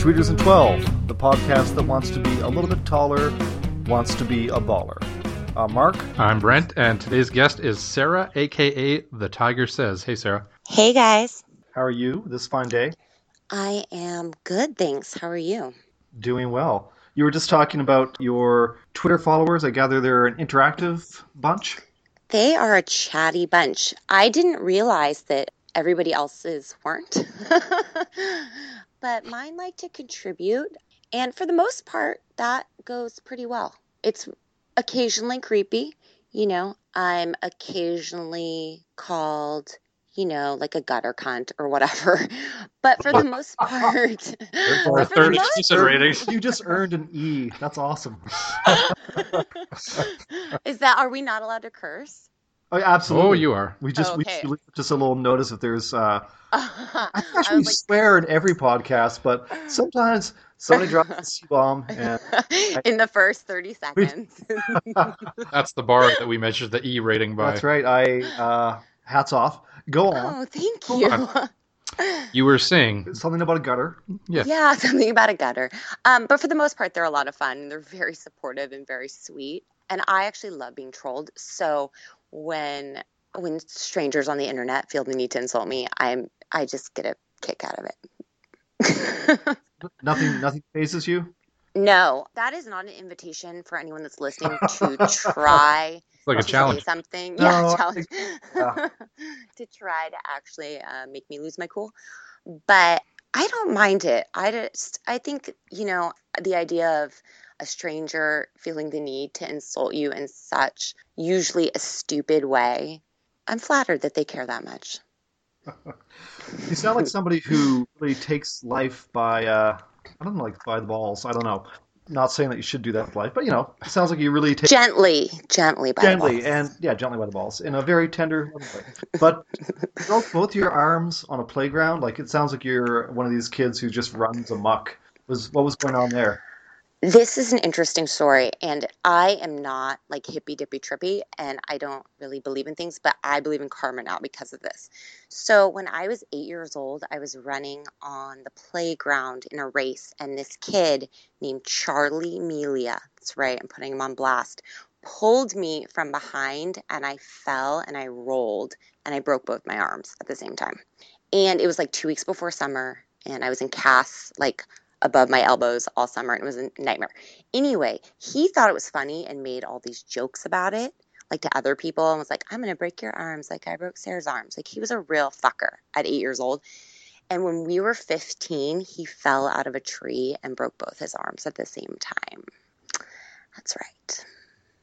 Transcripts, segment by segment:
to Tweeters and 12, the podcast that wants to be a little bit taller, wants to be a baller. Uh, Mark? I'm Brent, and today's guest is Sarah, aka The Tiger Says. Hey, Sarah. Hey, guys. How are you this fine day? I am good, thanks. How are you? Doing well. You were just talking about your Twitter followers. I gather they're an interactive bunch. They are a chatty bunch. I didn't realize that everybody else's weren't. but mine like to contribute. And for the most part, that goes pretty well. It's occasionally creepy. You know, I'm occasionally called, you know, like a gutter cunt or whatever. But for the most part, for the third most- explicit. You just earned an E. That's awesome. is that are we not allowed to curse? Oh, absolutely. Oh, you are. We just Oh, we okay. should leave just a little notice if there's. Uh, I I actually was like, swear in every podcast, but sometimes somebody drops a C bomb and in the first 30 seconds. That's the bar that we measure the E rating by. that's right. I uh, hats off. Go on. oh, thank you. You were saying, Something about a gutter. yeah. Yeah, something about a gutter. Um, but for the most part, they're a lot of fun. They're very supportive and very sweet. And I actually love being trolled. So when when strangers on the internet feel the need to insult me, I'm I just get a kick out of it. Nothing. Nothing phases you. no, that is not an invitation for anyone that's listening to try It's like a to say challenge. something. No, yeah, I challenge. yeah. to try to actually uh, make me lose my cool. But I don't mind it. I just, I think, you know, the idea of a stranger feeling the need to insult you in such usually a stupid way, I'm flattered that they care that much. You sound like somebody who really takes life by. Uh, I don't know, like by the balls. I don't know. Not saying that you should do that with life, but you know, it sounds like you really take Gently, gently by the gently balls. and yeah, gently by the balls in a very tender way. But broke both your arms on a playground. Like it sounds like you're one of these kids who just runs amok. Was what was going on there? This is an interesting story, and I am not like hippy dippy trippy, and I don't really believe in things, but I believe in karma now because of this. So, when I was eight years old, I was running on the playground in a race, and this kid named Charlie Melia, that's right, I'm putting him on blast, pulled me from behind, and I fell and I rolled, and I broke both my arms at the same time. And it was like two weeks before summer, and I was in casts, like above my elbows all summer and it was a nightmare. Anyway, he thought it was funny and made all these jokes about it, like to other people, and was like, I'm gonna break your arms like I broke Sarah's arms. Like he was a real fucker at eight years old. And when we were 15, he fell out of a tree and broke both his arms at the same time. That's right.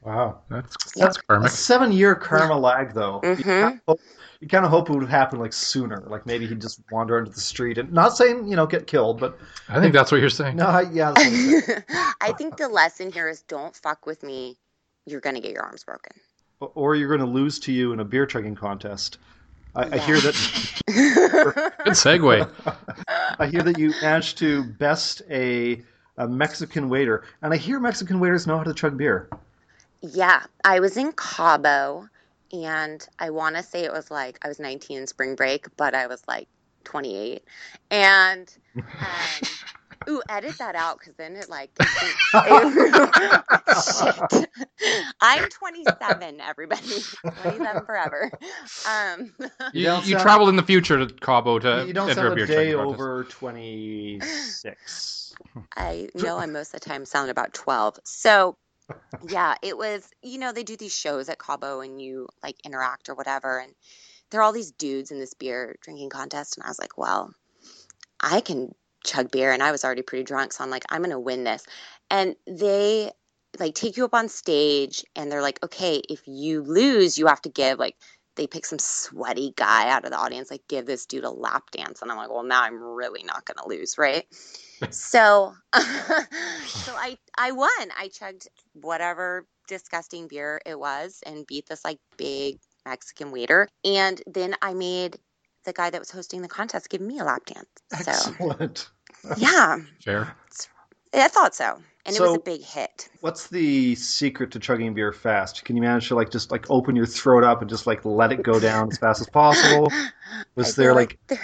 Wow, That's Yeah. that's a karmic. seven-year karma lag though. You Mhm. kind of hope- You kind of hope it would have happened like sooner. Like maybe he'd just wander into the street and not saying you know get killed, but I think that's what you're saying. no, I, yeah. I'm saying. I think the lesson here is don't fuck with me. You're gonna get your arms broken. or you're going to lose to you in a beer chugging contest. I, I hear that. Good segue. I hear that you managed to best a, a Mexican waiter, and I hear Mexican waiters know how to chug beer. Yeah, I was in Cabo and I want to say it was like I was 19 in spring break, but I was like 28. And um, ooh, edit that out because then it like shit. I'm 27, everybody. 27 forever. Um, You, don't you sound- traveled in the future to Cabo to you don't enter a sound beer a day over 26. I know I most of the time sound about 12. So, yeah, it was, you know, they do these shows at Cabo and you like interact or whatever. And there are all these dudes in this beer drinking contest. And I was like, well, I can chug beer. And I was already pretty drunk. So I'm like, I'm going to win this. And they like take you up on stage and they're like, okay, if you lose, you have to give like, they pick some sweaty guy out of the audience, like give this dude a lap dance. And I'm like, well, now I'm really not going to lose, right? So so I I won. I chugged whatever disgusting beer it was and beat this like big Mexican waiter. And then I made the guy that was hosting the contest give me a lap dance. So Excellent. yeah, Fair. I thought so. And it was a big hit. What's the secret to chugging beer fast? Can you manage to like just like open your throat up and just like let it go down as fast as possible? Was there feel like there-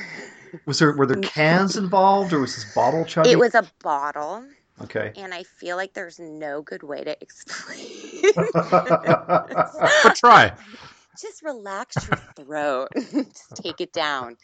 Was there were there cans involved, or was this bottle chugging? It was a bottle, okay. and I feel like there's no good way to explain. But try. Just relax your throat. Just take it down.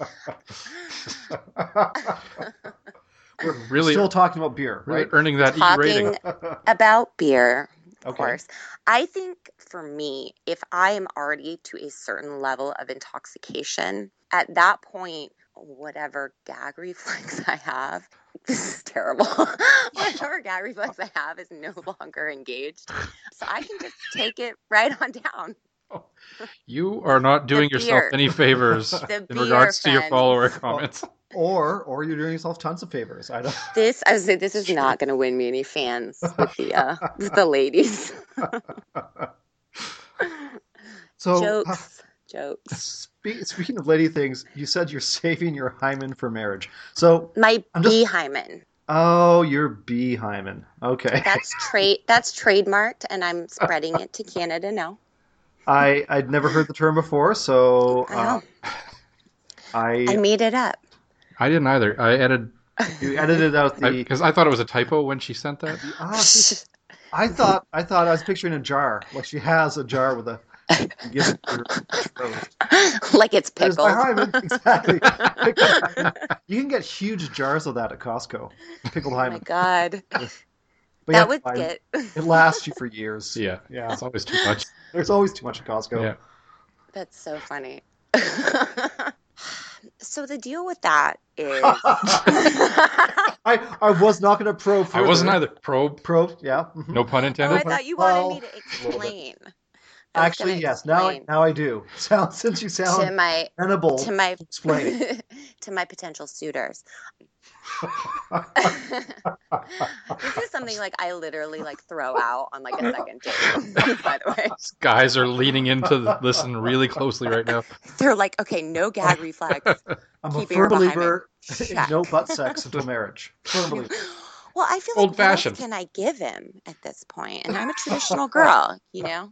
We're Really- still talking about beer, Really right? earning that E rating. Talking about beer, of Okay. course. I think for me, if I am already to a certain level of intoxication, at that point, whatever gag reflex I have, this is terrible. whatever gag reflex I have is no longer engaged. So I can just take it right on down. You are not doing yourself any favors in beer, regards to your follower comments. Or or you're doing yourself tons of favors. I don't. This I was say this is not going to win me any fans with the uh, with the ladies. So uh, Jokes, jokes. spe- speaking of lady things, you said you're saving your hymen for marriage. So My I'm just- bee hymen. oh, you're B hymen. Okay. That's trade. That's trademarked, and I'm spreading it to Canada now. I I'd never heard the term before, so I uh. I I made it up. I didn't either. I added you edited out the. because I, thought it was a typo when she sent that. See, I thought I thought I was picturing a jar, like she has a jar with a. you give it to like it's There's pickled. hymen, exactly. Pickled. You can get huge jars of that at Costco. Pickled Oh my god, But that would get. It lasts you for years. Yeah, Yeah. it's always too much. There's always too much at Costco. Yeah. That's so funny. so the deal with that is. I, I was not going to probe I wasn't either. Probe, Probe, yeah. mhm. no pun Oh, intended. I thought you wanted me to explain. I was Actually, yes. Now, I- explain now I do. Sound since you to sound my tenable. to my explain. to my potential suitors. this is something like I literally like throw out on like a second date. By the way, Guys are leaning into the, listen really closely right now. they're like, okay, no gag reflex. I'm a firm believer no butt sex until marriage. Firm believer. Well, I feel like what Old-fashioned. can I give him at this point? And I'm a traditional girl, you know.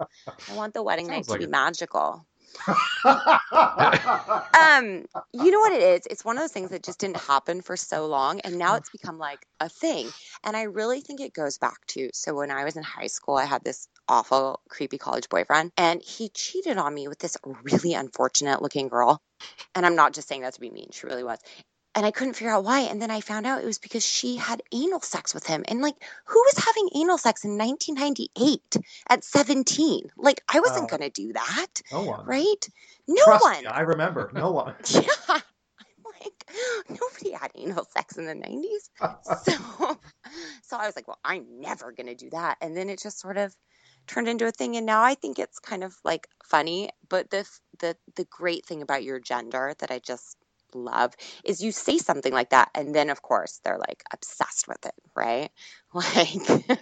I want the wedding night Sounds to be it. magical. Um, you know what it is? It's one of those things that just didn't happen for so long, and now it's become like a thing. And I really think it goes back to so when I was in high school, I had this awful, creepy college boyfriend, and he cheated on me with this really unfortunate looking girl. And I'm not just saying that to be mean; she really was. And I couldn't figure out why. And then I found out it was because she had anal sex with him. And like, who was having anal sex in 1998 at 17? Like, I wasn't Wow. going to do that, no one. right? No Trust one. me, I remember. No one. Yeah. I'm like, nobody had anal sex in the 90s. So, so I was like, well, I'm never going to do that. And then it just sort of turned into a thing. And now I think it's kind of like funny. But the, the, the great thing about your gender that I just love is you say something like that. And then, of course, they're like obsessed with it, right? Like,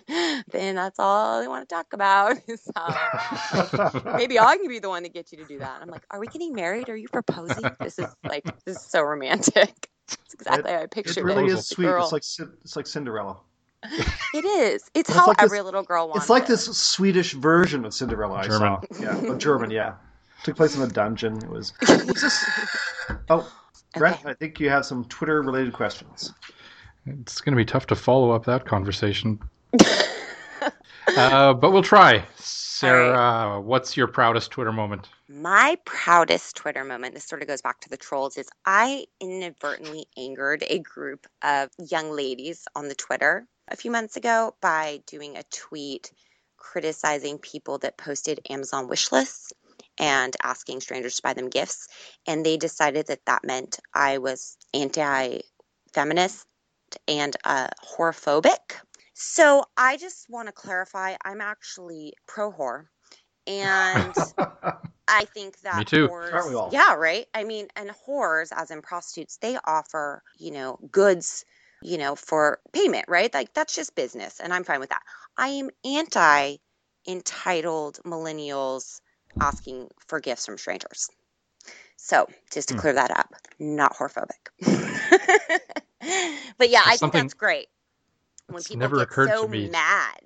then that's all they want to talk about. is how maybe I can be the one to get you to do that. I'm like, are we getting married? Are you proposing? This is like, this is so romantic. It's exactly how I picture It pictured really it. proposal. sweet. It's like it's like Cinderella. It is. It's It's how like this- every little girl wants It's like it. this Swedish version of Cinderella. I German. saw. Yeah, German. Yeah, took place in a dungeon. It was. It's just. Oh, Brett, Okay. I think you have some Twitter-related questions. It's going to be tough to follow up that conversation. uh, but we'll try. Sarah, what's your proudest Twitter moment? My proudest Twitter moment, this sort of goes back to the trolls, is I inadvertently angered a group of young ladies on the Twitter a few months ago by doing a tweet criticizing people that posted Amazon wish lists and asking strangers to buy them gifts. And they decided that that meant I was anti feminist and uh, horophobic. So I just want to clarify I'm actually pro whore. And I think that Me too. whores, Aren't we all? yeah, right. I mean, and whores, as in prostitutes, they offer, you know, goods, you know, for payment, right? Like that's just business, and I'm fine with that. I am anti entitled millennials asking for gifts from strangers. So just to Hmm. clear that up, not whorephobic. but yeah, I think something- that's great. When It's people never get occurred to me. mad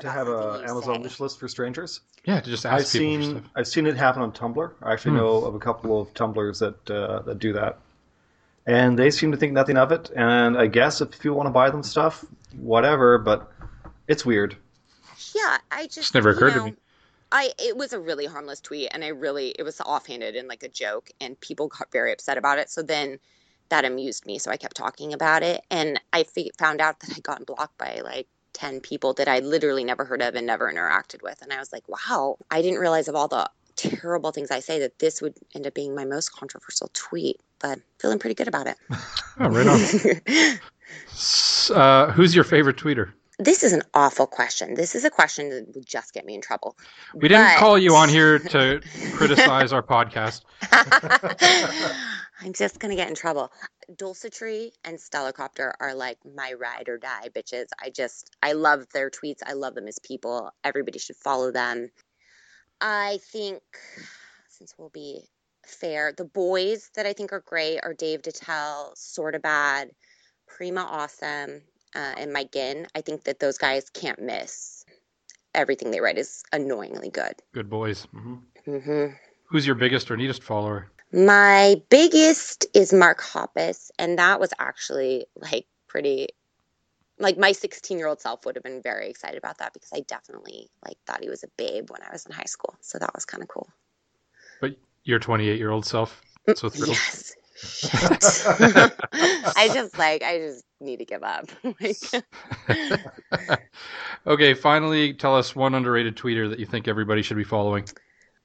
to have an Amazon say. wish list for strangers. Yeah, to just I've ask people. for seen stuff. I've seen it happen on Tumblr. I actually Hmm. know of a couple of Tumblrs that uh, that do that. and they seem to think nothing of it. And I guess if you want to buy them stuff, whatever. But it's weird. Yeah, I just It's never you occurred to me. I it was a really harmless tweet, and I really it was offhanded and like a joke, and people got very upset about it. So then that amused me, so I kept talking about it, and I found out that I gotten blocked by like ten people that I literally never heard of and never interacted with, and I was like, wow, I didn't realize of all the terrible things I say that this would end up being my most controversial tweet, but feeling pretty good about it. Oh, right on. Uh, who's your favorite tweeter? This is an awful question. This is a question that would just get me in trouble. We didn't call you on here to criticize our podcast. I'm just gonna get in trouble. Dulcitry and Stellarcopter are like my ride or die bitches. I just I love their tweets. I love them as people. Everybody should follow them. I think since we'll be fair, the boys that I think are great are Dave Detel, Sorta Bad, Prima Awesome, uh, and Mike Ginn. I think that those guys can't miss. Everything they write is annoyingly good. Good boys. hmm hmm Who's your biggest or neatest follower? My biggest is Mark Hoppus, and that was actually like pretty like my 16 year old self would have been very excited about that because I definitely like thought he was a babe when I was in high school. So that was kind of cool. But your 28 year old self. So thrilled. Yes. Shit. I just like I just need to give up. like okay, finally, tell us one underrated tweeter that you think everybody should be following.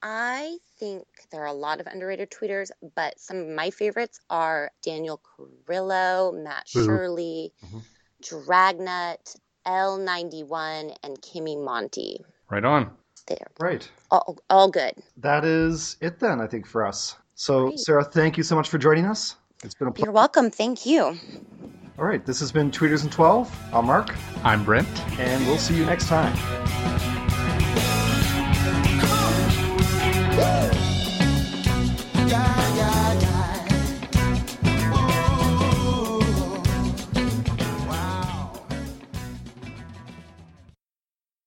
I think there are a lot of underrated tweeters, but some of my favorites are Daniel Carrillo, Matt Boo. Shirley, Mhm. Dragnut, L91, and Kimmy Monty. Right on. They're Right. all, all good. That is it then, I think, for us. So, Great. Sarah, thank you so much for joining us. It's been a pleasure. You're welcome. Thank you. All right, this has been Tweeters and 12. I'm Mark, I'm Brent. and we'll see you next time.